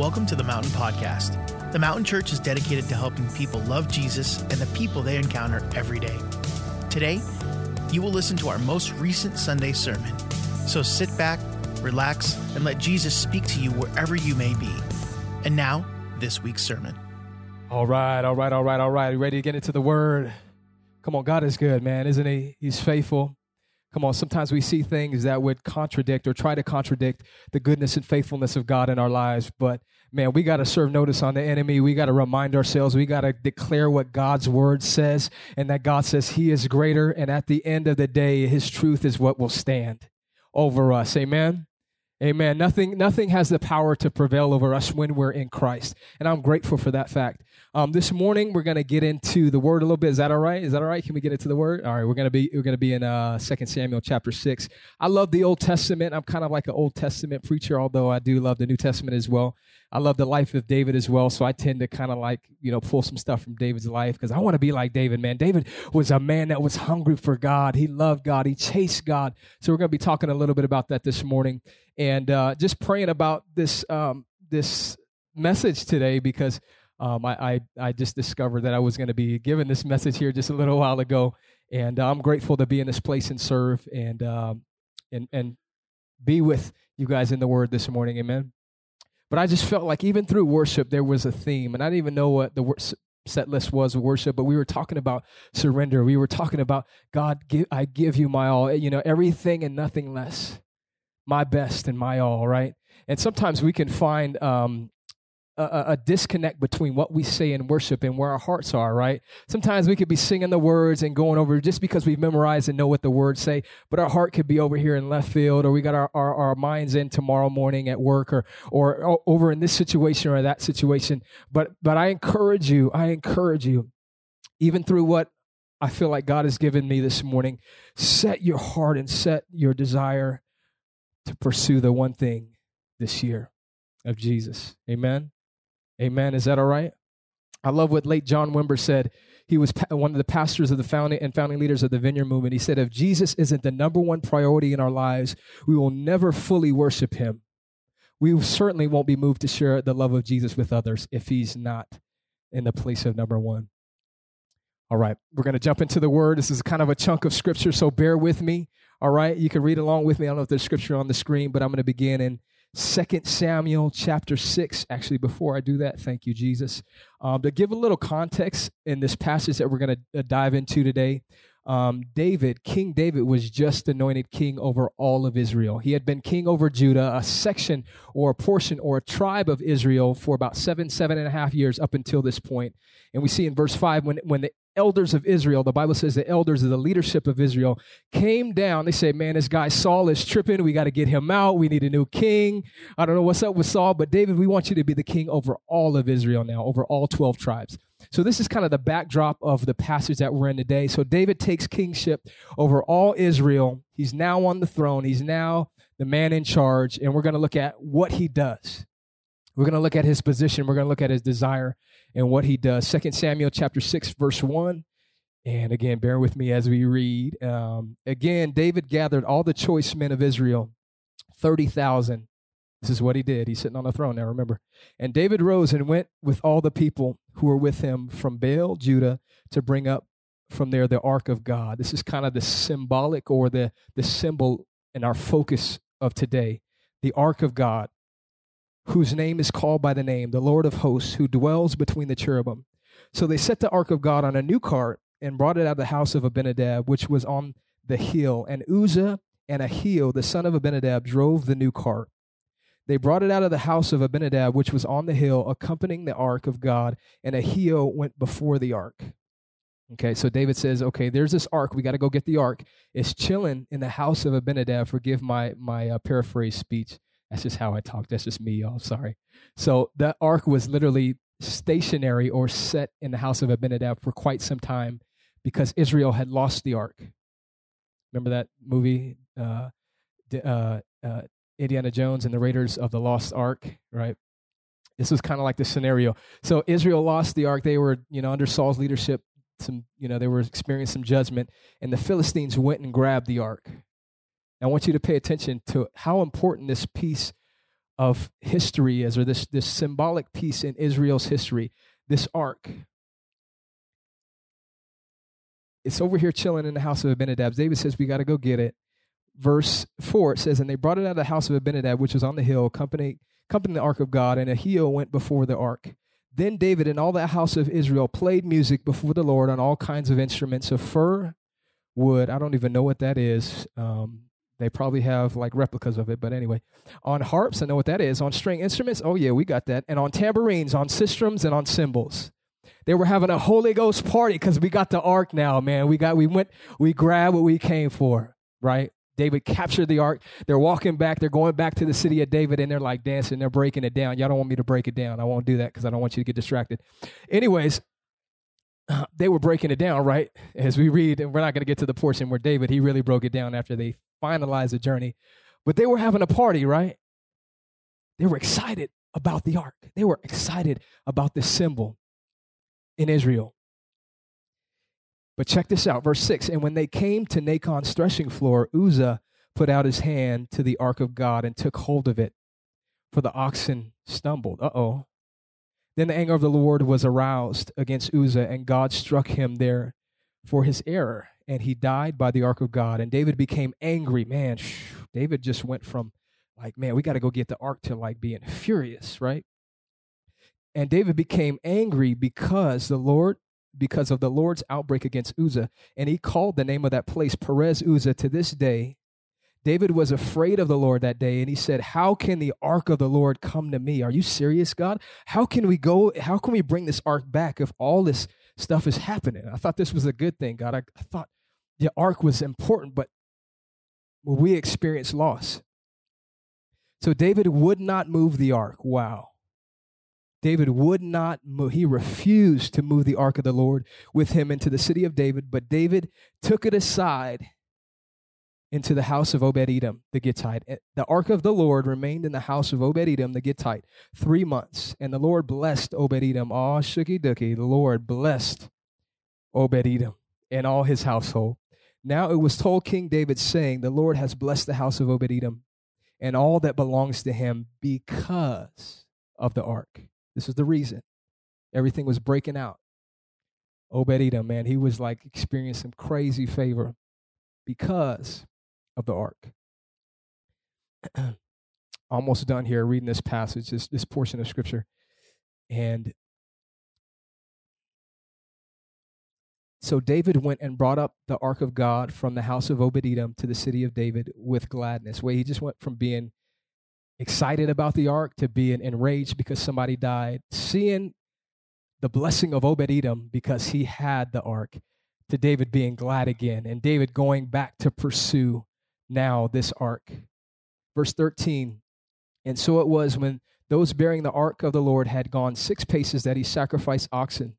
Welcome to the Mountain Podcast. The Mountain Church is dedicated to helping people love Jesus and the people they encounter every day. Today, you will listen to our most recent Sunday sermon. So sit back, relax, and let Jesus speak to you wherever you may be. And now, this week's sermon. All right, all right, all right, all right. Ready to get into the word? Come on, God is good, man, isn't he? He's faithful. Come on, sometimes we see things that would contradict or try to contradict the goodness and faithfulness of God in our lives. But man, we got to serve notice on the enemy. We got to remind ourselves, we got to declare what God's word says, and that God says He is greater. And at the end of the day, His truth is what will stand over us. Amen. Amen. Nothing, nothing has the power to prevail over us when we're in Christ. And I'm grateful for that fact. Um, this morning we're going to get into the word a little bit. Is that all right? Is that all right? Can we get into the word? All right. We're going to be we're going to be in uh, Second Samuel chapter six. I love the Old Testament. I'm kind of like an Old Testament preacher, although I do love the New Testament as well. I love the life of David as well, so I tend to kind of like you know pull some stuff from David's life because I want to be like David. Man, David was a man that was hungry for God. He loved God. He chased God. So we're going to be talking a little bit about that this morning and uh, just praying about this um, this message today because um, I, I, I just discovered that I was going to be given this message here just a little while ago, and I'm grateful to be in this place and serve and um, and and be with you guys in the Word this morning. Amen. But I just felt like even through worship there was a theme, and I didn't even know what the set list was worship, but we were talking about surrender. We were talking about God, give, I give you my all, you know, everything and nothing less, my best and my all, right? And sometimes we can find um, a, a, disconnect between what we say in worship and where our hearts are, right? Sometimes we could be singing the words and going over just because we've memorized and know what the words say, but our heart could be over here in left field, or we got our, our, our minds in tomorrow morning at work, or, or over in this situation or that situation. But, but I encourage you, I encourage you, even through what I feel like God has given me this morning, set your heart and set your desire to pursue the one thing this year of Jesus. Amen. Amen. Is that all right? I love what late John Wimber said. He was one of the pastors of the founding and founding leaders of the Vineyard Movement. He said, If Jesus isn't the number one priority in our lives, we will never fully worship him. We certainly won't be moved to share the love of Jesus with others if he's not in the place of number one. All right, we're going to jump into the word. This is kind of a chunk of scripture, so bear with me. All right, you can read along with me. I don't know if there's scripture on the screen, but I'm going to begin in Second Samuel chapter 6. Actually, before I do that, thank you, Jesus. Um, to give a little context in this passage that we're going to uh, dive into today, um, David, King David, was just anointed king over all of Israel. He had been king over Judah, a section or a portion or a tribe of Israel for about seven, seven and a half years up until this point. And we see in verse 5 when, when the elders of Israel, the Bible says the elders of the leadership of Israel came down. They say, Man, this guy Saul is tripping. We got to get him out. We need a new king. I don't know what's up with Saul, but David, we want you to be the king over all of Israel now, over all 12 tribes. So, this is kind of the backdrop of the passage that we're in today. So, David takes kingship over all Israel. He's now on the throne, he's now the man in charge, and we're going to look at what he does. We're going to look at his position, we're going to look at his desire and what he does. Second Samuel chapter 6, verse 1. And again, bear with me as we read. Um, again, David gathered all the choice men of Israel, 30,000 this is what he did. He's sitting on the throne now, remember. And David rose and went with all the people who were with him from Baal, Judah, to bring up from there the ark of God. This is kind of the symbolic or the, the symbol and our focus of today. The ark of God, whose name is called by the name, the Lord of hosts, who dwells between the cherubim. So they set the ark of God on a new cart and brought it out of the house of Abinadab, which was on the hill. And Uzzah and Ahio, the son of Abinadab, drove the new cart. They brought it out of the house of Abinadab, which was on the hill, accompanying the ark of God, and Ahio went before the ark. Okay, so David says, okay, there's this ark. We got to go get the ark. It's chilling in the house of Abinadab. Forgive my my uh, paraphrase speech. That's just how I talk. That's just me, y'all. Sorry. So the ark was literally stationary or set in the house of Abinadab for quite some time because Israel had lost the ark. Remember that movie, uh, uh, uh, Indiana Jones and the Raiders of the Lost Ark, right? This was kind of like the scenario. So Israel lost the ark. They were, you know, under Saul's leadership. Some, you know, they were experiencing some judgment, and the Philistines went and grabbed the ark. I want you to pay attention to how important this piece of history is, or this, this symbolic piece in Israel's history, this ark. It's over here chilling in the house of Abinadab. David says, We got to go get it. Verse 4, it says, And they brought it out of the house of Abinadab, which was on the hill, accompanying, accompanying the ark of God, and Ahio went before the ark. Then David and all the house of Israel played music before the Lord on all kinds of instruments of fir, wood. I don't even know what that is. Um, they probably have like replicas of it, but anyway. On harps, I know what that is. On string instruments, oh yeah, we got that. And on tambourines, on sistrums, and on cymbals. They were having a Holy Ghost party because we got the ark now, man. We got we went, we grabbed what we came for, right? David captured the ark. They're walking back. They're going back to the city of David, and they're like dancing. They're breaking it down. Y'all don't want me to break it down. I won't do that because I don't want you to get distracted. Anyways, they were breaking it down, right? As we read, and we're not going to get to the portion where David, he really broke it down after they finalized the journey. But they were having a party, right? They were excited about the ark. They were excited about this symbol in Israel. But check this out, verse 6 And when they came to Nachon's threshing floor, Uzzah put out his hand to the ark of God and took hold of it, for the oxen stumbled. Uh oh. Then the anger of the Lord was aroused against Uzzah, and God struck him there for his error, and he died by the ark of God. And David became angry. Man, shh, David just went from like, man, we got to go get the ark to like being furious, right? And David became angry because the Lord because of the Lord's outbreak against Uzzah, and he called the name of that place Perez Uzzah to this day. David was afraid of the Lord that day, and he said, How can the ark of the Lord come to me? Are you serious, God? How can we go? How can we bring this ark back if all this stuff is happening? I thought this was a good thing, God. I, I thought the ark was important, but we experience loss. So David would not move the ark. Wow. David would not move. He refused to move the ark of the Lord with him into the city of David, but David took it aside into the house of Obed Edom the Gittite. Eh, the ark of the Lord remained in the house of Obed Edom the Gittite three months, and the Lord blessed Obed Edom. Oh, shooky. The Lord blessed Obed Edom and all his household. Now it was told King David, saying, The Lord has blessed the house of Obed Edom and all that belongs to him because of the ark. This is the reason. Everything was breaking out. Obed Edom, man, he was like experiencing crazy favor because of the ark. Almost done here reading this passage, this, this portion of scripture. And so David went and brought up the ark of God from the house of Obed Edom to the city of David with gladness. Where he just went from being excited about the ark to being enraged because somebody died, seeing the blessing of Obed Edom because he had the ark, to David being glad again, and David going back to pursue now this ark. Verse 13 And so it was when those bearing the ark of the Lord had gone six paces that he sacrificed oxen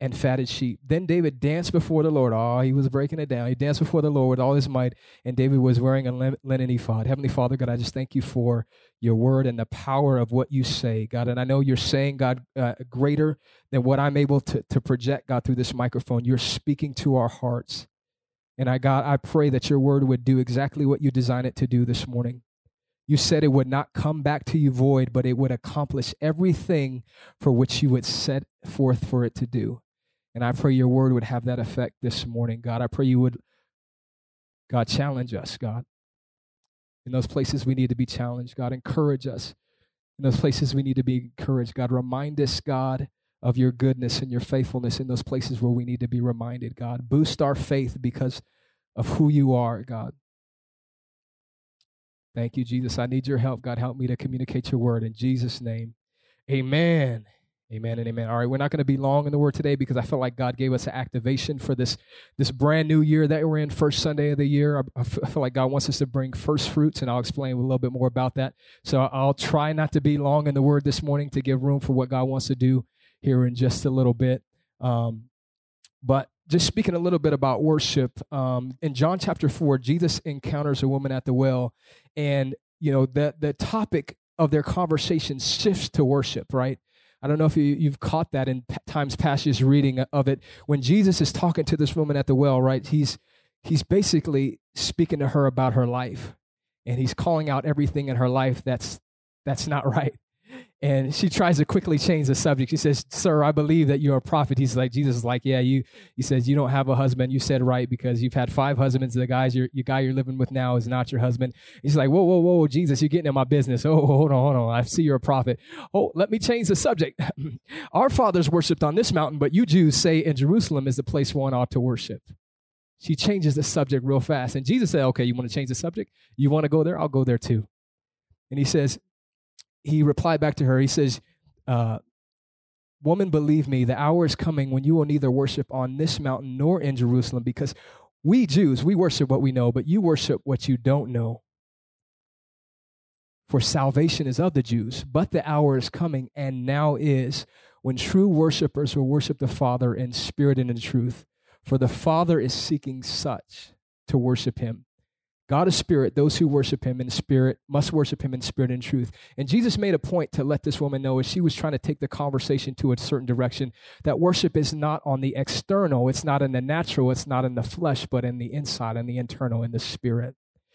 and fatted sheep. Then David danced before the Lord. Oh, he was breaking it down. He danced before the Lord with all his might, and David was wearing a linen ephod. Heavenly Father, God, I just thank you for your word and the power of what you say, God. And I know you're saying, God, uh, greater than what I'm able to, to project, God, through this microphone. You're speaking to our hearts. And I, God, I pray that your word would do exactly what you designed it to do this morning. You said it would not come back to you void, but it would accomplish everything for which you would set forth for it to do. And I pray your word would have that effect this morning, God. I pray you would, God, challenge us, God. In those places we need to be challenged, God, encourage us. In those places we need to be encouraged, God, remind us, God, of your goodness and your faithfulness in those places where we need to be reminded, God. Boost our faith because of who you are, God. Thank you, Jesus. I need your help. God, help me to communicate your word in Jesus' name. Amen. Amen and amen. All right, we're not going to be long in the word today because I feel like God gave us an activation for this this brand new year that we're in, first Sunday of the year. I, feel like God wants us to bring first fruits, and I'll explain a little bit more about that. So I'll try not to be long in the word this morning to give room for what God wants to do here in just a little bit. Um, but just speaking a little bit about worship, um, in John chapter four, Jesus encounters a woman at the well, and you know the the topic of their conversation shifts to worship, right? I don't know if you, have caught that in times past just reading of it. When Jesus is talking to this woman at the well, right? He's he's basically speaking to her about her life, and he's calling out everything in her life that's That's not right. And she tries to quickly change the subject. She says, Sir, I believe that you're a prophet. He's like, Jesus is like, Yeah, you, he says, You don't have a husband. You said right because you've had five husbands. The guys, your, your guy you're living with now is not your husband. He's like, Whoa, whoa, whoa, Jesus, you're getting in my business. Oh, hold on, hold on. I see you're a prophet. Oh, let me change the subject. Our fathers worshiped on this mountain, but you Jews say in Jerusalem is the place one ought to worship. She changes the subject real fast. And Jesus said, Okay, you want to change the subject? You want to go there? I'll go there too. And he says, he replied back to her. He says, uh, Woman, believe me, the hour is coming when you will neither worship on this mountain nor in Jerusalem, because we Jews, we worship what we know, but you worship what you don't know. For salvation is of the Jews, but the hour is coming, and now is, when true worshipers will worship the Father in spirit and in truth. For the Father is seeking such to worship him. God is spirit. Those who worship him in spirit must worship him in spirit and truth. And Jesus made a point to let this woman know as she was trying to take the conversation to a certain direction that worship is not on the external, it's not in the natural, it's not in the flesh, but in the inside and the internal, in the spirit.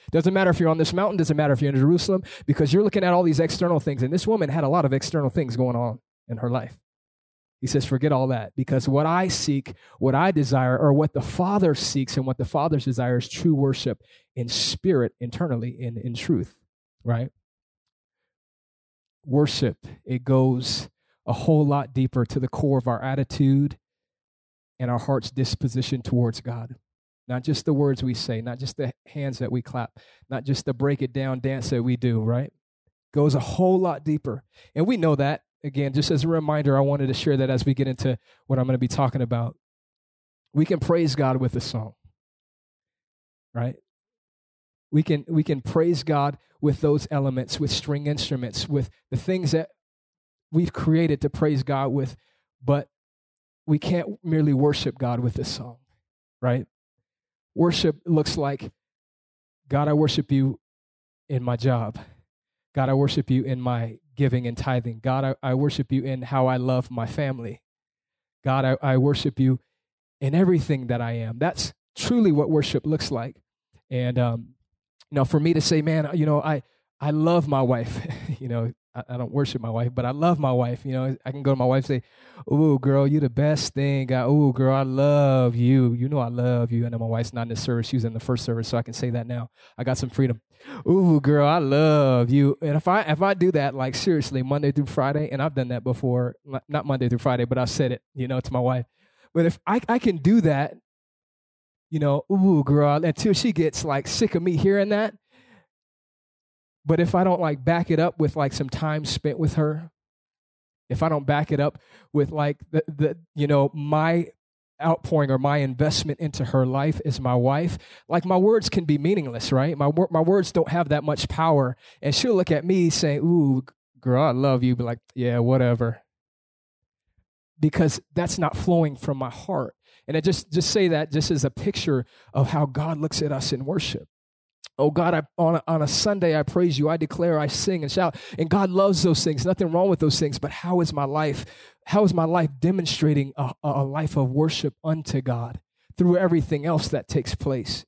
Doesn't matter if you're on this mountain, doesn't matter if you're in Jerusalem, because you're looking at all these external things. And this woman had a lot of external things going on in her life. He says, forget all that because what I seek, what I desire, or what the Father seeks and what the Father's desire is true worship in spirit, internally, in, in truth, right? Worship, it goes a whole lot deeper to the core of our attitude and our heart's disposition towards God. Not just the words we say, not just the hands that we clap, not just the break it down dance that we do, right? Goes a whole lot deeper. And we know that again, just as a reminder, I wanted to share that as we get into what I'm going to be talking about. We can praise God with a song, right? We can we can praise God with those elements, with string instruments, with the things that we've created to praise God with, but we can't merely worship God with a song, right? Worship looks like God, I worship you in my job. God, I worship you in my giving and tithing. God, I, I worship you in how I love my family. God, I, I worship you in everything that I am. That's truly what worship looks like. And um, you know, for me to say, man, you know, I I love my wife. you know, I, I, don't worship my wife, but I love my wife. You know, I can go to my wife and say, "Ooh, girl, you're the best thing." I, Ooh, girl, I love you. You know, I love you. And then my wife's not in the service; she's in the first service, so I can say that now. I got some freedom. Ooh, girl, I love you. And if I if I do that, like seriously, Monday through Friday, and I've done that before, not Monday through Friday, but I said it, you know, to my wife. But if I I can do that, you know, ooh, girl, until she gets like sick of me hearing that but if I don't like back it up with like some time spent with her, if I don't back it up with like the, the you know, my outpouring or my investment into her life as my wife, like my words can be meaningless, right? My my words don't have that much power, and she'll look at me saying, "Ooh, girl, I love you," but like, yeah, whatever, because that's not flowing from my heart. And I just just say that just as a picture of how God looks at us in worship. Oh God, I, on, a, on a Sunday, I praise you. I declare, I sing and shout. And God loves those things. Nothing wrong with those things. But how is my life? How is my life demonstrating a, a life of worship unto God through everything else that takes place?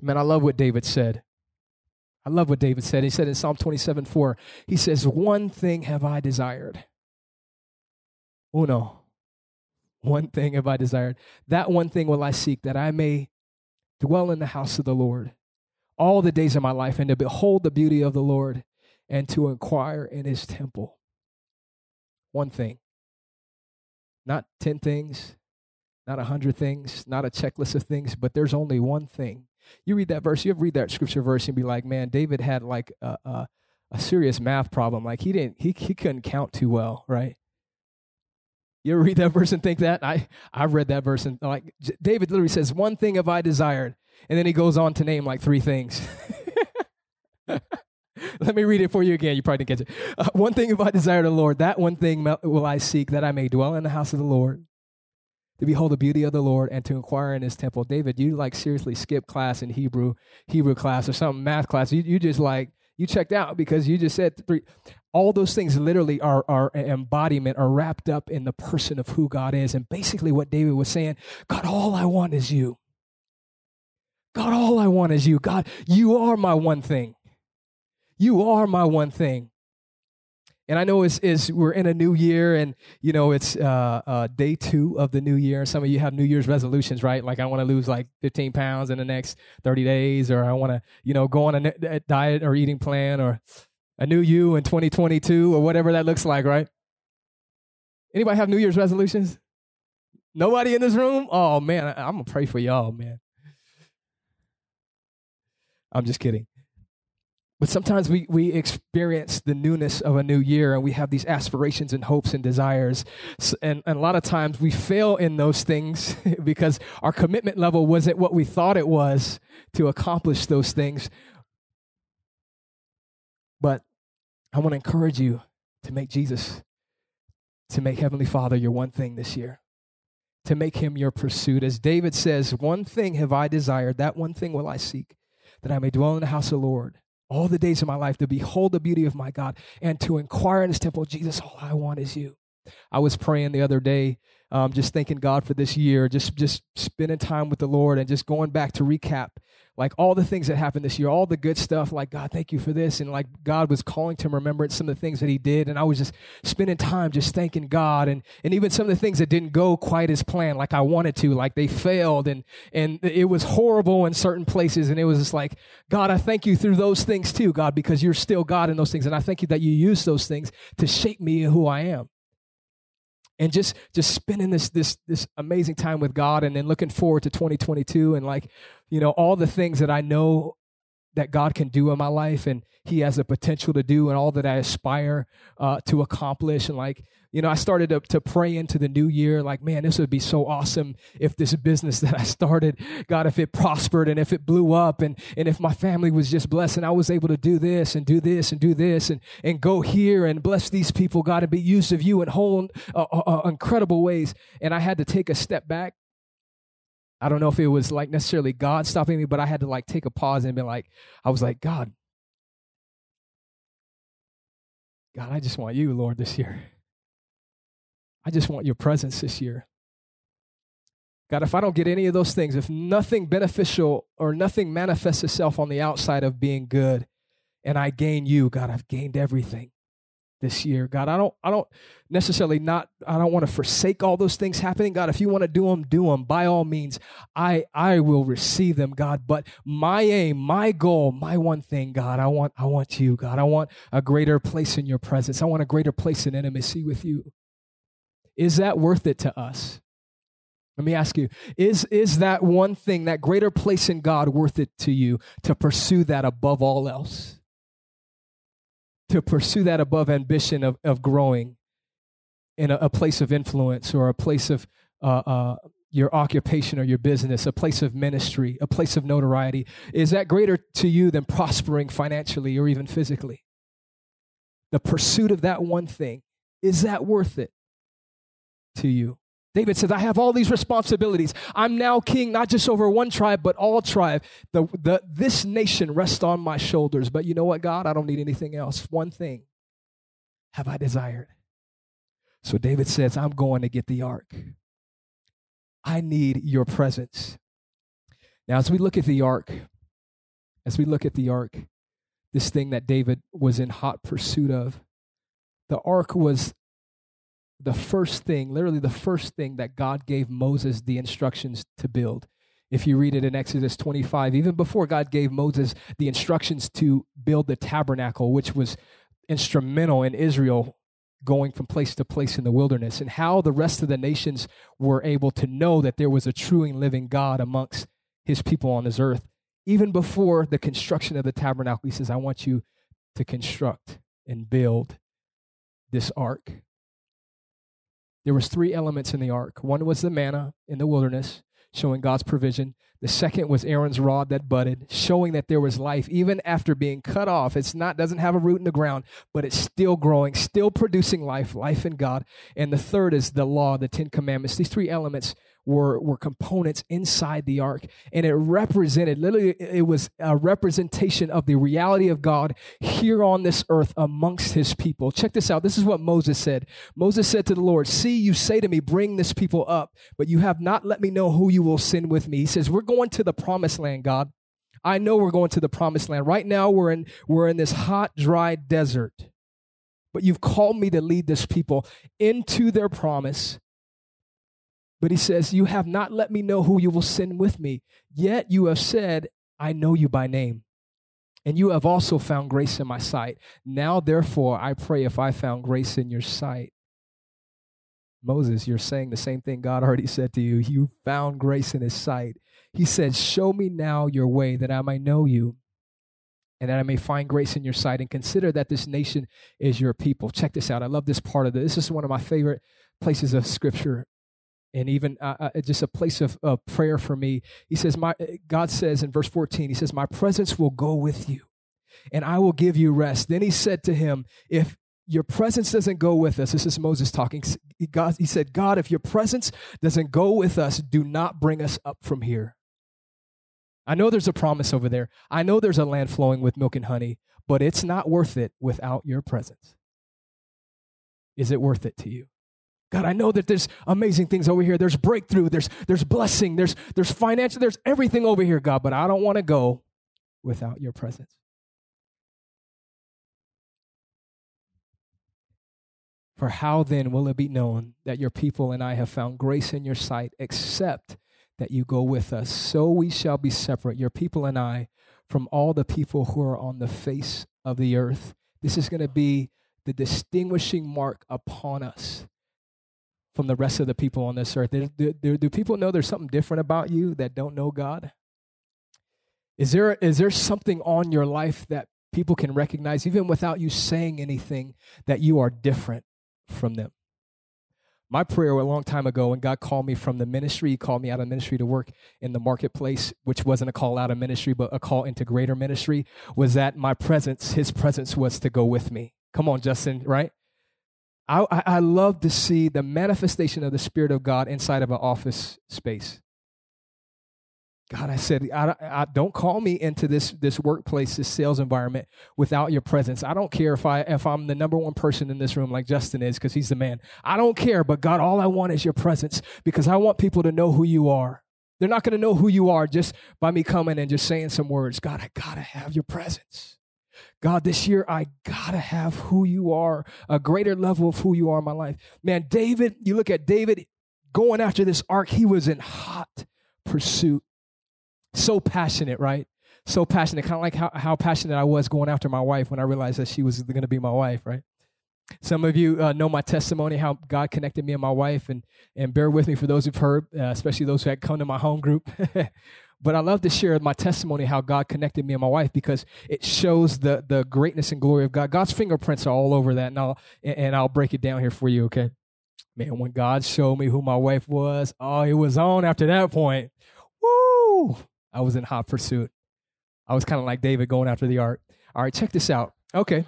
Man, I love what David said. I love what David said. He said in Psalm 27 4, he says, One thing have I desired. Uno. One thing have I desired. That one thing will I seek, that I may dwell in the house of the Lord all the days of my life and to behold the beauty of the Lord and to inquire in his temple. One thing, not 10 things, not a 100 things, not a checklist of things, but there's only one thing. You read that verse, you ever read that scripture verse and be like, man, David had like a, a, a serious math problem. Like he didn't, he, he couldn't count too well, right? You ever read that verse and think that? I, I read that verse and like David literally says, one thing have I desired and then he goes on to name like three things. Let me read it for you again. You probably didn't catch it. Uh, one thing if I desire the Lord, that one thing will I seek, that I may dwell in the house of the Lord, to behold the beauty of the Lord, and to inquire in His temple. David, you like seriously skip class in Hebrew, Hebrew class or something, math class. You you just like you checked out because you just said three. All those things literally are are embodiment, are wrapped up in the person of who God is, and basically what David was saying. God, all I want is you. God, all I want is you. God, you are my one thing. You are my one thing. And I know is we're in a new year, and you know it's uh, uh, day two of the new year. Some of you have New Year's resolutions, right? Like I want to lose like 15 pounds in the next 30 days, or I want to you know go on a, a diet or eating plan, or a new you in 2022, or whatever that looks like, right? Anybody have New Year's resolutions? Nobody in this room? Oh man, I, I'm gonna pray for y'all, man. I'm just kidding. But sometimes we, we experience the newness of a new year and we have these aspirations and hopes and desires. And, and a lot of times we fail in those things because our commitment level wasn't what we thought it was to accomplish those things. But I want to encourage you to make Jesus, to make Heavenly Father your one thing this year, to make him your pursuit. As David says, One thing have I desired, that one thing will I seek, that I may dwell in the house of the Lord all the days of my life to behold the beauty of my God and to inquire in his temple. Jesus, all I want is you. I was praying the other day, um, just thanking God for this year, just just spending time with the Lord and just going back to recap like all the things that happened this year, all the good stuff, like, God, thank you for this. And like God was calling to remembrance some of the things that he did. And I was just spending time just thanking God. And, and even some of the things that didn't go quite as planned, like I wanted to, like they failed and, and it was horrible in certain places. And it was just like, God, I thank you through those things too, God, because you're still God in those things. And I thank you that you use those things to shape me and who I am and just just spending this this this amazing time with God and then looking forward to 2022 and like you know all the things that I know that God can do in my life and he has the potential to do and all that I aspire uh, to accomplish and like you know, I started to, to pray into the new year, like, man, this would be so awesome if this business that I started, God, if it prospered and if it blew up and, and if my family was just blessed and I was able to do this and do this and do this and, and go here and bless these people, God, and be used of you in whole, uh, uh, uh incredible ways. And I had to take a step back. I don't know if it was like necessarily God stopping me, but I had to like take a pause and be like, I was like, God, God, I just want you, Lord, this year. I just want your presence this year. God, if I don't get any of those things, if nothing beneficial or nothing manifests itself on the outside of being good, and I gain you, God, I've gained everything this year. God, I don't I don't necessarily not I don't want to forsake all those things happening. God, if you want to do them, do them. By all means, I I will receive them, God. But my aim, my goal, my one thing, God, I want I want you, God. I want a greater place in your presence. I want a greater place in intimacy with you. Is that worth it to us? Let me ask you, is, is that one thing, that greater place in God, worth it to you to pursue that above all else? To pursue that above ambition of, of growing in a, a place of influence or a place of uh, uh, your occupation or your business, a place of ministry, a place of notoriety? Is that greater to you than prospering financially or even physically? The pursuit of that one thing, is that worth it? To you. David says, I have all these responsibilities. I'm now king, not just over one tribe, but all tribe. The, the, this nation rests on my shoulders. But you know what, God? I don't need anything else. One thing have I desired. So David says, I'm going to get the ark. I need your presence. Now, as we look at the ark, as we look at the ark, this thing that David was in hot pursuit of, the ark was the first thing, literally the first thing that God gave Moses the instructions to build. If you read it in Exodus 25, even before God gave Moses the instructions to build the tabernacle, which was instrumental in Israel going from place to place in the wilderness, and how the rest of the nations were able to know that there was a true and living God amongst his people on this earth. Even before the construction of the tabernacle, he says, I want you to construct and build this ark there was three elements in the ark. One was the manna in the wilderness, showing God's provision. The second was Aaron's rod that budded, showing that there was life even after being cut off. It's not doesn't have a root in the ground, but it's still growing, still producing life, life in God. And the third is the law, the 10 commandments. These three elements were, were components inside the ark. And it represented, literally, it was a representation of the reality of God here on this earth amongst his people. Check this out. This is what Moses said. Moses said to the Lord, See, you say to me, Bring this people up, but you have not let me know who you will send with me. He says, We're going to the promised land, God. I know we're going to the promised land. Right now, we're in, we're in this hot, dry desert. but you've called me to lead this people into their promise. But he says, You have not let me know who you will send with me, yet you have said, I know you by name. And you have also found grace in my sight. Now, therefore, I pray if I found grace in your sight. Moses, you're saying the same thing God already said to you. You found grace in his sight. He said, Show me now your way that I might know you and that I may find grace in your sight and consider that this nation is your people. Check this out. I love this part of this. This is one of my favorite places of scripture and even uh, uh, just a place of, of prayer for me. He says, "My God says in verse 14, He says, My presence will go with you, and I will give you rest." Then He said to him, "If your presence doesn't go with us, this is Moses talking. God, he said, God, if your presence doesn't go with us, do not bring us up from here. I know there's a promise over there. I know there's a land flowing with milk and honey, but it's not worth it without your presence. Is it worth it to you? God, I know that there's amazing things over here. There's breakthrough, there's there's blessing, there's there's financial, there's everything over here, God, but I don't want to go without your presence. For how then will it be known that your people and I have found grace in your sight, except that you go with us. So we shall be separate, your people and I, from all the people who are on the face of the earth. This is going to be the distinguishing mark upon us from the rest of the people on this earth. Do, do, do, people know there's something different about you that don't know God? Is there, is there something on your life that people can recognize, even without you saying anything, that you are different from them? my prayer a long time ago when God called me from the ministry, He called me out of ministry to work in the marketplace, which wasn't a call out of ministry, but a call into greater ministry, was that my presence, His presence was to go with me. Come on, Justin, right? I, I love to see the manifestation of the Spirit of God inside of an office space. God, I said, I, I, don't call me into this this workplace, this sales environment without your presence. I don't care if I if I'm the number one person in this room, like Justin is, because he's the man. I don't care, but God, all I want is your presence because I want people to know who you are. They're not going to know who you are just by me coming and just saying some words. God, I gotta have your presence. God, this year I gotta have who you are, a greater level of who you are in my life. Man, David, you look at David going after this ark, he was in hot pursuit so passionate, right? So passionate, kind of like how, how passionate I was going after my wife when I realized that she was to be my wife, right? Some of you uh, know my testimony, how God connected me and my wife, and and bear with me for those who've heard, uh, especially those who had come to my home group. but I love to share my testimony, how God connected me and my wife, because it shows the the greatness and glory of God. God's fingerprints are all over that, and I'll and I'll break it down here for you, okay? Man, when God showed me who my wife was, oh, it was on after that point. Woo! I was in hot pursuit. I was kind of like David going after the ark. All right, check this out. Okay.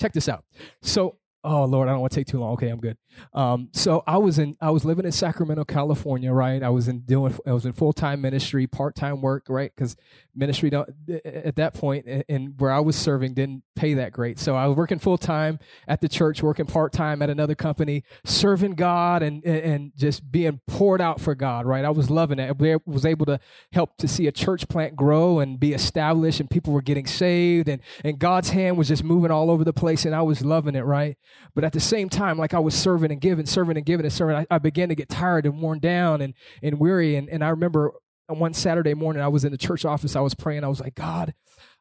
Check this out. So Oh Lord, I don't want to take too long. Okay, I'm good. Um, so I was in, I was living in Sacramento, California, right? I was in doing, I was in full time ministry, part time work, right? Because ministry don't at that point, and where I was serving didn't pay that great. So I was working full time at the church, working part time at another company, serving God and and just being poured out for God, right? I was loving it. I was able to help to see a church plant grow and be established, and people were getting saved, and and God's hand was just moving all over the place, and I was loving it, right? But at the same time, like I was serving and giving, serving and giving and serving, I, I began to get tired and worn down and, and weary. And, and I remember one Saturday morning, I was in the church office, I was praying. I was like, God,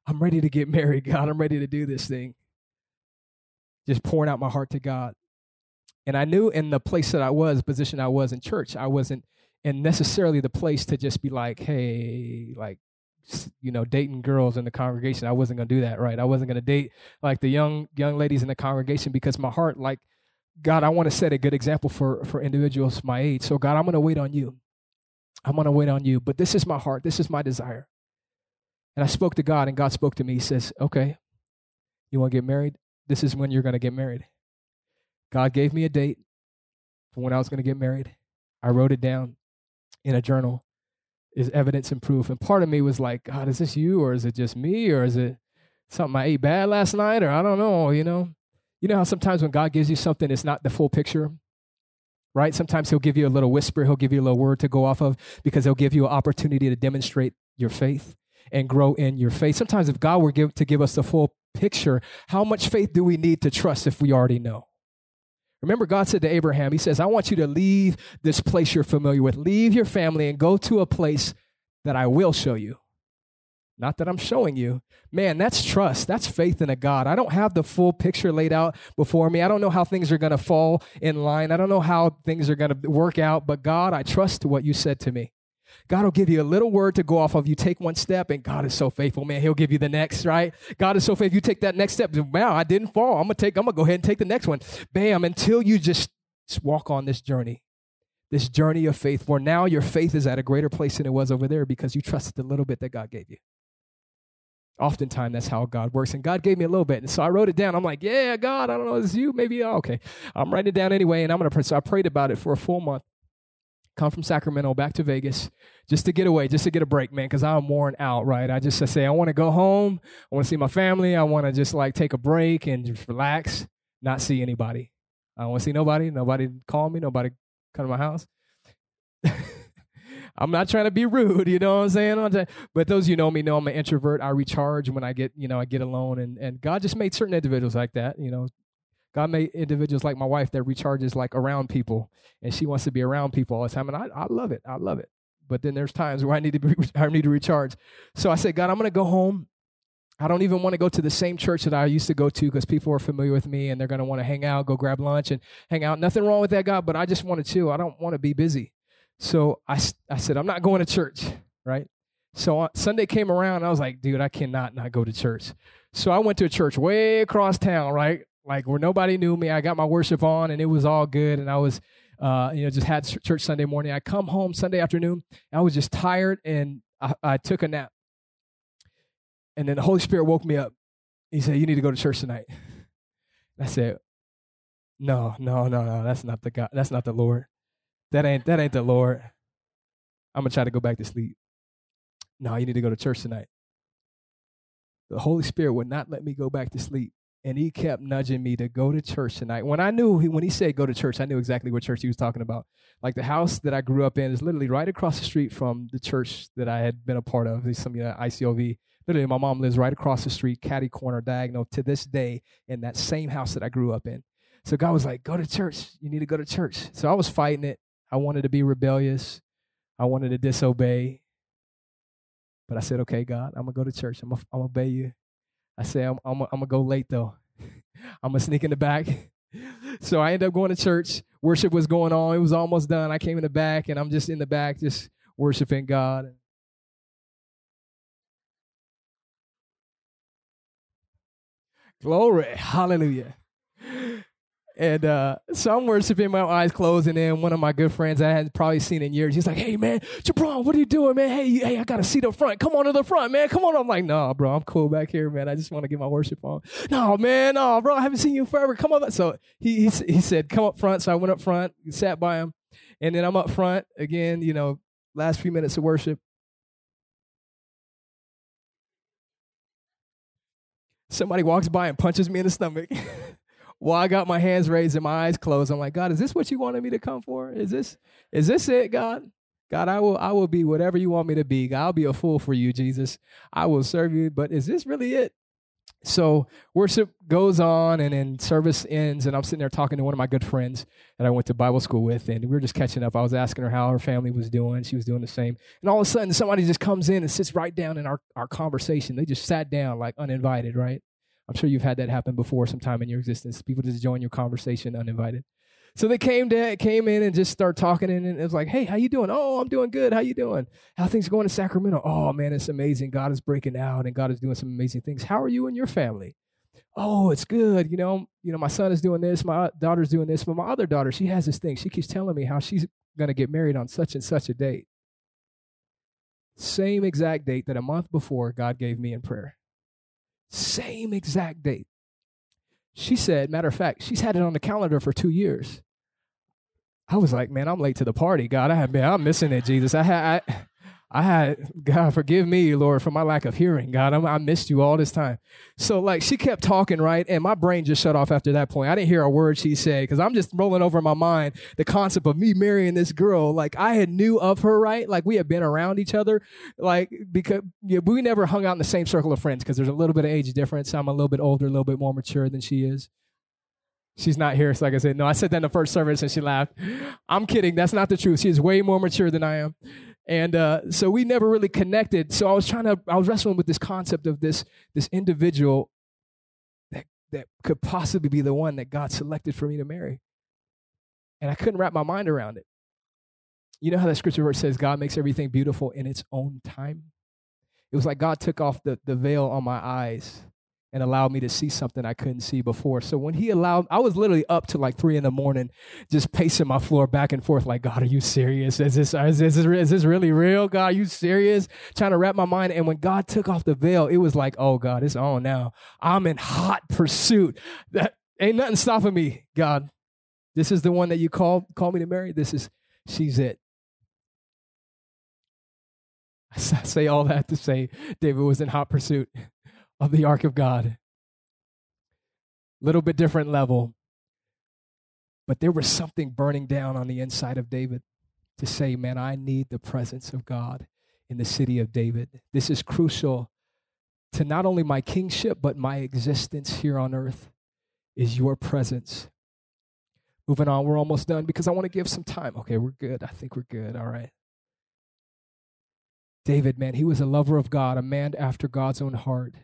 I'm ready to get married. God, I'm ready to do this thing. Just pouring out my heart to God. And I knew in the place that I was, position I was in church, I wasn't in necessarily the place to just be like, hey, like you know dating girls in the congregation i wasn't going to do that right i wasn't going to date like the young young ladies in the congregation because my heart like god i want to set a good example for for individuals my age so god i'm going to wait on you i'm going to wait on you but this is my heart. This is my desire. And i spoke to god and god spoke to me. He says okay you want to get married? This is when you're going to get married. God gave me a date for when i was going to get married. I wrote it down in a journal. Is evidence and proof. And part of me was like, God, is this you or is it just me or is it something I ate bad last night or I don't know, you know? You know how sometimes when God gives you something, it's not the full picture, right? Sometimes He'll give you a little whisper, He'll give you a little word to go off of because He'll give you an opportunity to demonstrate your faith and grow in your faith. Sometimes if God were give, to give us the full picture. How much faith do we need to trust if we already know? Remember, God said to Abraham, He says, I want you to leave this place you're familiar with, leave your family, and go to a place that I will show you. Not that I'm showing you. Man, that's trust. That's faith in a God. I don't have the full picture laid out before me. I don't know how things are going to fall in line. I don't know how things are going to work out, but God, I trust what you said to me. God will give you a little word to go off of. You take one step, and God is so faithful, man. He'll give you the next, right? God is so faithful. You take that next step. Wow, I didn't fall. I'm gonna take. I'm gonna go ahead and take the next one. Bam! Until you just walk on this journey, this journey of faith. Where now your faith is at a greater place than it was over there because you trusted the little bit that God gave you. Oftentimes, that's how God works. And God gave me a little bit. And so I wrote it down. I'm like, yeah, God, I don't know, it's you. Maybe, oh, okay. I'm writing it down anyway. And I'm going to pray. So I prayed about it for a full month. Come from Sacramento back to Vegas just to get away, just to get a break, man, because I'm worn out, right? I just I say, I want to go home. I want to see my family. I want to just like take a break and just relax, not see anybody. I don't want to see nobody. Nobody call me. Nobody come to my house. I'm not trying to be rude, you know what I'm saying? But those of you know me know I'm an introvert. I recharge when I get, you know, I get alone. And, and God just made certain individuals like that, you know. God made individuals like my wife that recharges like around people, and she wants to be around people all the time. And I, I love it. I love it. But then there's times where I need to be, I need to recharge. So I said, God, I'm going to go home. I don't even want to go to the same church that I used to go to because people are familiar with me and they're going to want to hang out, go grab lunch and hang out. Nothing wrong with that, God, but I just want to chill. I don't want to be busy. So I, I said, I'm not going to church, right? So Sunday came around, I was like, dude, I cannot not go to church. So I went to a church way across town, right? Like where nobody knew me. I got my worship on and it was all good. And I was, uh, you know, just had church Sunday morning. I come home Sunday afternoon. I was just tired and I, I took a nap. And then the Holy Spirit woke me up. He said, You need to go to church tonight. I said, No, no, no, no. That's not the God. That's not the Lord. That ain't that ain't the Lord. I'm gonna try to go back to sleep. No, you need to go to church tonight. The Holy Spirit would not let me go back to sleep. And he kept nudging me to go to church tonight. When I knew, when he said go to church, I knew exactly what church he was talking about. Like the house that I grew up in is literally right across the street from the church that I had been a part of. Some you know, ICOV. Literally, my mom lives right across the street, catty corner, diagonal to this day in that same house that I grew up in. So God was like, go to church. You need to go to church. So I was fighting it. I wanted to be rebellious. I wanted to disobey. But I said, okay, God, I'm going to go to church. I'm going to obey you. I said, I'm, I'm, going to go late, though. I'm going to sneak in the back. so I ended up going to church. Worship was going on. It was almost done. I came in the back, and I'm just in the back, just worshiping God. Glory. Hallelujah. And uh, so I'm worshiping, my eyes closed, and then one of my good friends I hadn't probably seen in years, he's like, "Hey man, Jebron, what are you doing, man? Hey, hey, I got a seat up front. Come on to the front, man. Come on." I'm like, "No, bro, I'm cool back here, man. I just want to get my worship on." No, man, no, bro, I haven't seen you forever. Come on. So he he, he said, "Come up front." So I went up front, sat by him, and then I'm up front again. You know, last few minutes of worship. Somebody walks by and punches me in the stomach. while I got my hands raised and my eyes closed, I'm like, God, is this what you wanted me to come for? Is this is this it, God? God, I will I will be whatever you want me to be. God, I'll be a fool for you, Jesus. I will serve you, but is this really it? So worship goes on and then service ends, and I'm sitting there talking to one of my good friends that I went to Bible school with, and we were just catching up. I was asking her how her family was doing. She was doing the same. And all of a sudden somebody just comes in and sits right down in our, our conversation. They just sat down like uninvited, right? I'm sure you've had that happen before sometime in your existence. People just join your conversation uninvited. So they came to, came in and just start talking and it was like, hey, how you doing? Oh, I'm doing good. How you doing? How things going in Sacramento? Oh man, it's amazing. God is breaking out and God is doing some amazing things. How are you and your family? Oh, it's good. You know, you know, my son is doing this, my uh, daughter's doing this, but my other daughter, she has this thing. She keeps telling me how she's gonna get married on such and such a date. Same exact date that a month before God gave me in prayer. Same exact date. She said, matter of fact, she's had it on the calendar for two years. I was like, man, I'm late to the party. God, I have been, I'm missing it, Jesus. I had, I, I had, God, forgive me, Lord, for my lack of hearing. God, I'm, i missed you all this time. So, like, she kept talking, right? And my brain just shut off after that point. I didn't hear a word she said because I'm just rolling over in my mind the concept of me marrying this girl. Like, I had knew of her, right? Like, we had been around each other. Like, because yeah, we never hung out in the same circle of friends because there's a little bit of age difference. I'm a little bit older, a little bit more mature than she is. She's not here. So like I said, no, I said that in the first service and she laughed. I'm kidding. That's not the truth. She is way more mature than I am. And uh, so we never really connected. So I was trying to, I was wrestling with this concept of this, this individual that, that could possibly be the one that God selected for me to marry. And I couldn't wrap my mind around it. You know how that scripture verse says God makes everything beautiful in its own time? It was like God took off the, the veil on my eyes and allowed me to see something I couldn't see before. So when he allowed, I was literally up to like three in the morning, just pacing my floor back and forth, like, God, are you serious? Is this, is this, is this really real? God, are you serious? Trying to wrap my mind. And when God took off the veil, it was like, oh God, it's on now. I'm in hot pursuit. That ain't nothing stopping me, God. This is the one that you call, call me to marry. This is, she's it. I say all that to say David was in hot pursuit of the ark of God. a Little bit different level. But there was something burning down on the inside of David to say, man, I need the presence of God in the city of David. This is crucial to not only my kingship, but my existence here on earth is your presence. Moving on, we're almost done because I want to give some time. Okay, we're good. I think we're good. All right. David, man, he was a lover of God, a man after God's own heart.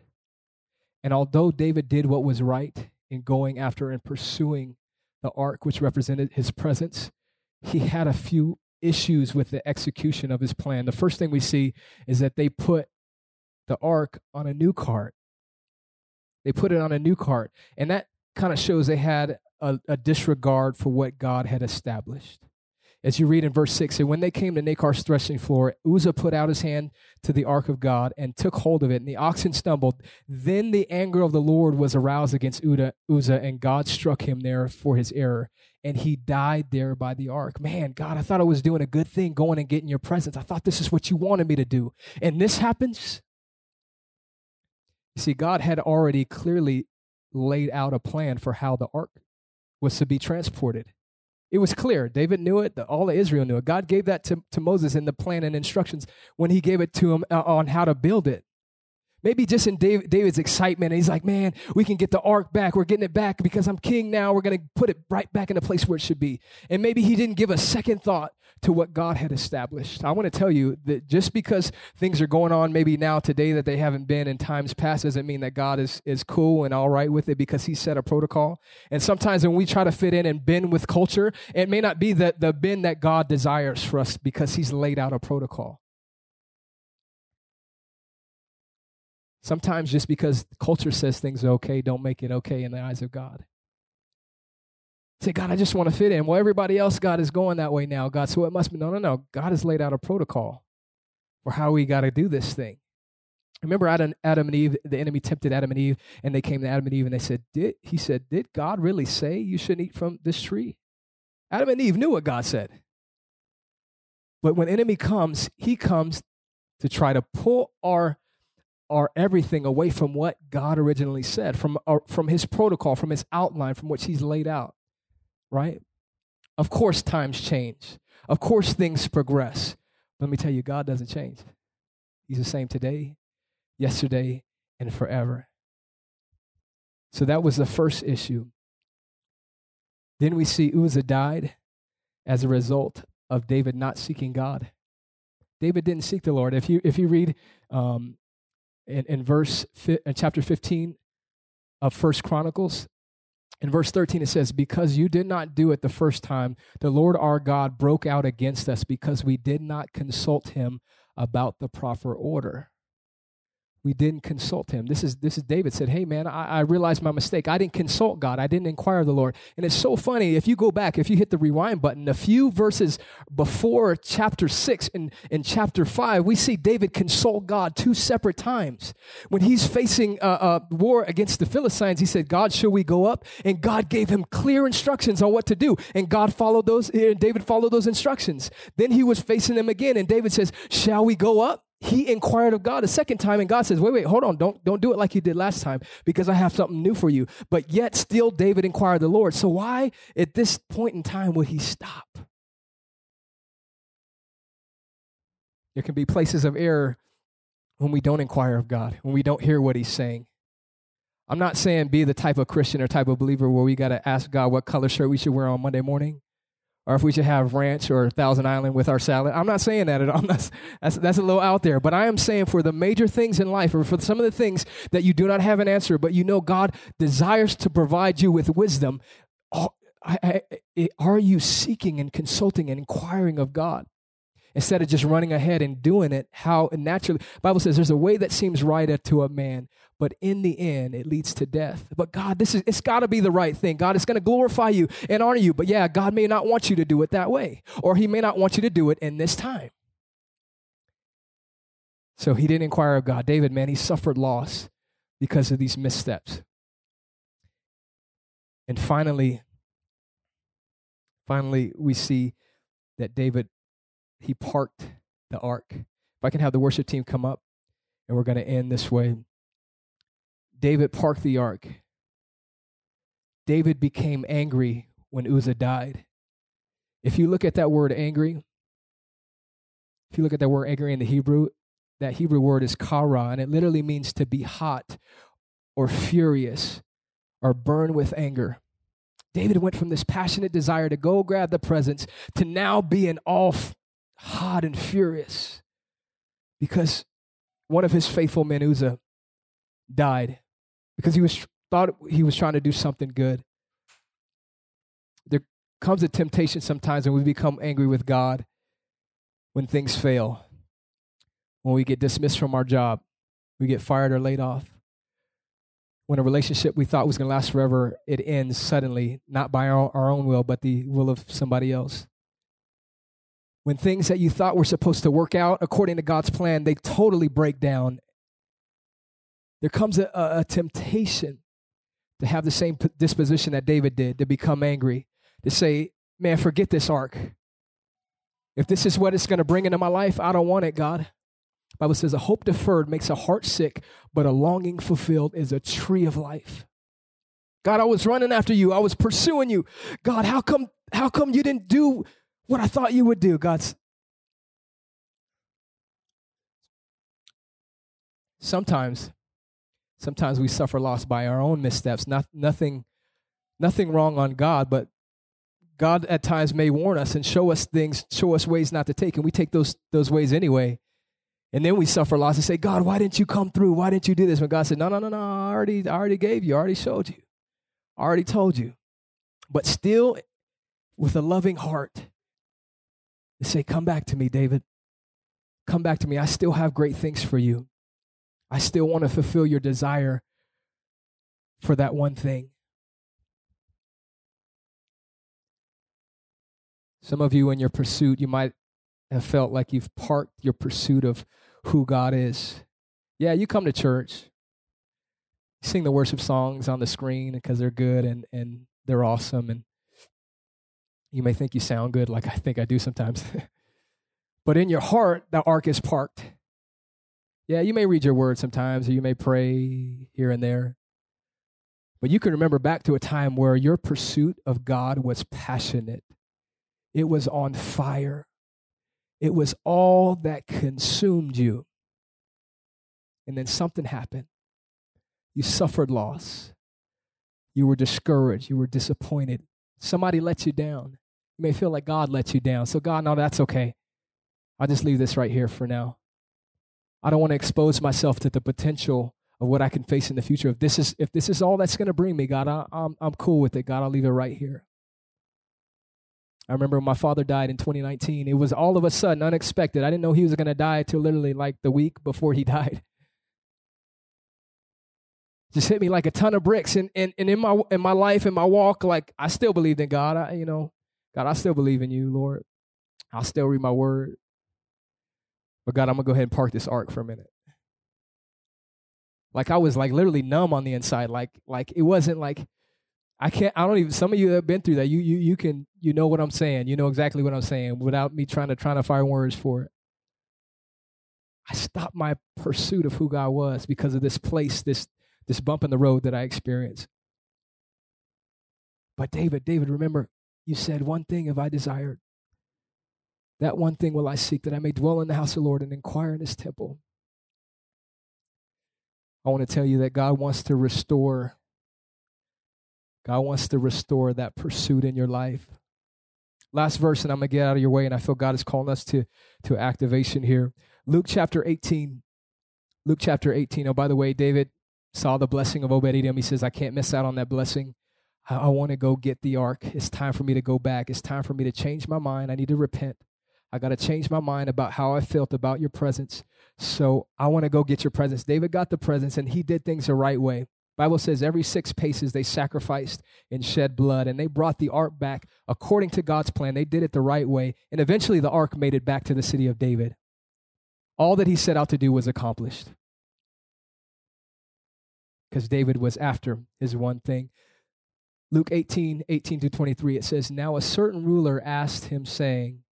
And although David did what was right in going after and pursuing the ark, which represented his presence, he had a few issues with the execution of his plan. The first thing we see is that they put the ark on a new cart. They put it on a new cart. And that kind of shows they had a, a disregard for what God had established as you read in verse 6, and when they came to Nachon's threshing floor, Uzzah put out his hand to the ark of God and took hold of it, and the oxen stumbled. Then the anger of the Lord was aroused against Uzzah, and God struck him there for his error, and he died there by the ark. Man, God, I thought I was doing a good thing going and getting your presence. I thought this is what you wanted me to do. And this happens. You see, God had already clearly laid out a plan for how the ark was to be transported. It was clear. David knew it. All of Israel knew it. God gave that to, to Moses in the plan and instructions when he gave it to him uh, on how to build it. Maybe just in David, David's excitement, he's like, man, we can get the ark back. We're getting it back because I'm king now. We're going to put it right back in the place where it should be. And maybe he didn't give a second thought to what God had established. I want to tell you that just because things are going on maybe now today that they haven't been in times past doesn't mean that God is, is cool and all right with it because he set a protocol. And sometimes when we try to fit in and bend with culture, it may not be the, the bend that God desires for us because he's laid out a protocol. Sometimes just because culture says things are okay, don't make it okay in the eyes of God. Say, God, I just want to fit in. Well, everybody else, God, is going that way now, God. So it must be, no, no, no. God has laid out a protocol for how we got to do this thing. Remember Adam, Adam and Eve, the enemy tempted Adam and Eve, and they came to Adam and Eve and they said, did, he said, did God really say you shouldn't eat from this tree? Adam and Eve knew what God said. But when enemy comes, he comes to try to pull our our everything away from what God originally said, from, uh, from his protocol, from his outline, from which he's laid out right? Of course, times change. Of course, things progress. Let me tell you, God doesn't change. He's the same today, yesterday, and forever. So that was the first issue. Then we see Uzzah died as a result of David not seeking God. David didn't seek the Lord. If you if you read um, in, in verse in chapter 15 of First Chronicles, in verse 13, it says, Because you did not do it the first time, the Lord our God broke out against us because we did not consult him about the proper order. We didn't consult him. This is this is David said, Hey man, I, I, realized my mistake. I didn't consult God. I didn't inquire of the Lord. And it's so funny, if you go back, if you hit the rewind button, a few verses before chapter six and in chapter five, we see David consult God two separate times. When he's facing a, a war against the Philistines, he said, God, shall we go up? And God gave him clear instructions on what to do. And God followed those, and David followed those instructions. Then he was facing them again, and David says, Shall we go up? He inquired of God a second time, and God says, Wait, wait, hold on, don't, don't do it like you did last time, because I have something new for you. But yet, still, David inquired the Lord. So, why at this point in time would he stop? There can be places of error when we don't inquire of God, when we don't hear what he's saying. I'm not saying be the type of Christian or type of believer where we got to ask God what color shirt we should wear on Monday morning or if we should have ranch or Thousand Island with our salad. I'm not saying that at all. That's, that's, that's a little out there. But I am saying for the major things in life, or for some of the things that you do not have an answer, but you know God desires to provide you with wisdom, are you seeking and consulting and inquiring of God? Instead of just running ahead and doing it, how naturally, Bible says there's a way that seems right to a man, but in the end it leads to death. But god this is it's got to be the right thing. God is going to glorify you and honor you but yeah god may not want you to do it that way or he may not want you to do it in this time. So he didn't inquire of god. David man he suffered loss because of these missteps. And finally finally we see that david he parked the ark if i can have the worship team come up and we're going to end this way David parked the ark. David became angry when Uzzah died. If you look at that word angry, if you look at that word angry in the Hebrew, that Hebrew word is kara, and it literally means to be hot or furious or burn with anger. David went from this passionate desire to go grab the presence to now being all hot and furious because one of his faithful men, Uzzah, died because he was thought he was trying to do something good. There comes a temptation sometimes when we become angry with God when things fail, when we get dismissed from our job, we get fired or laid off. When a relationship we thought was going to last forever, it ends suddenly, not by our, our own will, but the will of somebody else. When things that you thought were supposed to work out according to God's plan, they totally break down there comes a, a, temptation to have the same disposition that David did, to become angry, to say, man, forget this ark. If this is what it's going to bring into my life, I don't want it, God. Bible says a hope deferred makes a heart sick, but a longing fulfilled is a tree of life. God, I was running after you. I was pursuing you. God, how come how come you didn't do what I thought you would do? God's Sometimes sometimes we suffer loss by our own missteps. Not, nothing, nothing wrong on God, but God at times may warn us and show us things, show us ways not to take, and we take those those ways anyway. And then we suffer loss and say, God, why didn't you come through? Why didn't you do this? When God said, No, no, no, no, I already, I already gave you, I already showed you, I already told you. But still, with a loving heart, they say, Come back to me, David. Come back to me. I still have great things for you. I still want to fulfill your desire for that one thing. Some of you in your pursuit, you might have felt like you've parked your pursuit of who God is. Yeah, you come to church, sing the worship songs on the screen because they're good and, and they're awesome. And you may think you sound good, like I think I do sometimes. but in your heart, the ark is parked. Yeah, you may read your word sometimes, or you may pray here and there. But you can remember back to a time where your pursuit of God was passionate, it was on fire, it was all that consumed you. And then something happened. You suffered loss. You were discouraged. You were disappointed. Somebody let you down. You may feel like God let you down. So, God, no, that's okay. I'll just leave this right here for now. I don't want to expose myself to the potential of what I can face in the future. If this is if this is all that's going to bring me, God, I, I'm I'm cool with it. God, I'll leave it right here. I remember my father died in 2019. It was all of a sudden unexpected. I didn't know he was going to die till literally like the week before he died. just hit me like a ton of bricks. And, and, and in my in my life, in my walk, like I still believed in God. I, you know, God, I still believe in you, Lord. I'll still read my word. But God, I'm gonna go ahead and park this ark for a minute. Like I was like literally numb on the inside. Like like it wasn't like I can't I don't even some of you have been through that. You you you can you know what I'm saying. You know exactly what I'm saying without me trying to trying to find words for it. I stopped my pursuit of who God was because of this place, this this bump in the road that I experienced. But David, David, remember, you said one thing have I desired. That one thing will I seek, that I may dwell in the house of the Lord and inquire in his temple. I want to tell you that God wants to restore. God wants to restore that pursuit in your life. Last verse, and I'm gonna get out of your way, and I feel God is calling us to, to activation here. Luke chapter 18. Luke chapter 18. Oh, by the way, David saw the blessing of Obed Edom. He says, I can't miss out on that blessing. I, I want to go get the ark. It's time for me to go back. It's time for me to change my mind. I need to repent. I got to change my mind about how I felt about your presence. So I want to go get your presence. David got the presence and he did things the right way. Bible says every six paces they sacrificed and shed blood and they brought the ark back according to God's plan. They did it the right way. And eventually the ark made it back to the city of David all that he set out to do was accomplished. Because David was after his one thing. Luke 18, 18 to 23, it says, Now a certain ruler asked him, saying,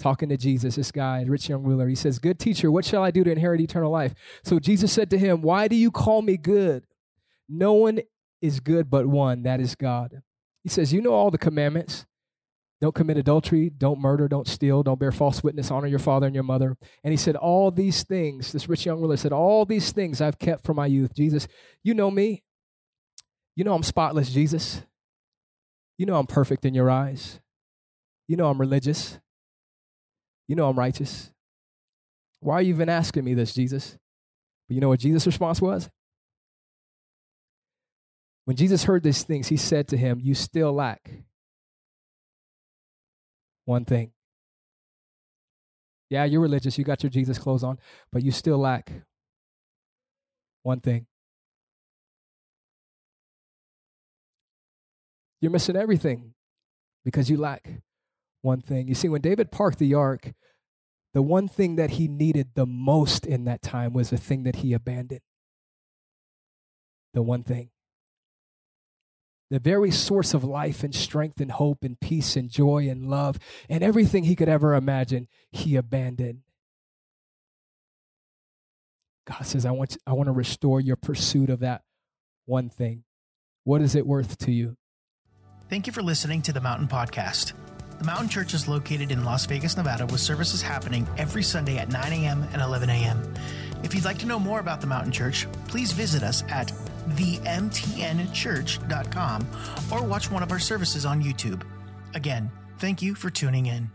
talking to Jesus, this guy, rich young ruler, he says, Good teacher, what shall I do to inherit eternal life? So Jesus said to him, Why do you call me good? No one is good but one, that is God. He says, You know all the commandments. Don't commit adultery, don't murder, don't steal, don't bear false witness, honor your father and your mother. And he said, All these things, this rich young ruler said, All these things I've kept from my youth. Jesus, you know me. You know I'm spotless, Jesus. You know I'm perfect in your eyes. You know I'm religious. You know I'm righteous. Why are you even asking me this, Jesus? But you know what Jesus' response was? When Jesus heard these things, he said to him, You still lack one thing. Yeah, you're religious, you got your Jesus clothes on, but you still lack one thing. You're missing everything because you lack one thing. You see, when David parked the ark, the one thing that he needed the most in that time was the thing that he abandoned. The one thing the very source of life and strength and hope and peace and joy and love and everything he could ever imagine, he abandoned. God says, I want, I want to restore your pursuit of that one thing. What is it worth to you? Thank you for listening to the Mountain Podcast. The Mountain Church is located in Las Vegas, Nevada, with services happening every Sunday at 9 a.m. and 11 a.m. If you'd like to know more about the Mountain Church, please visit us at themtnchurch.com or watch one of our services on YouTube. Again, thank you for tuning in.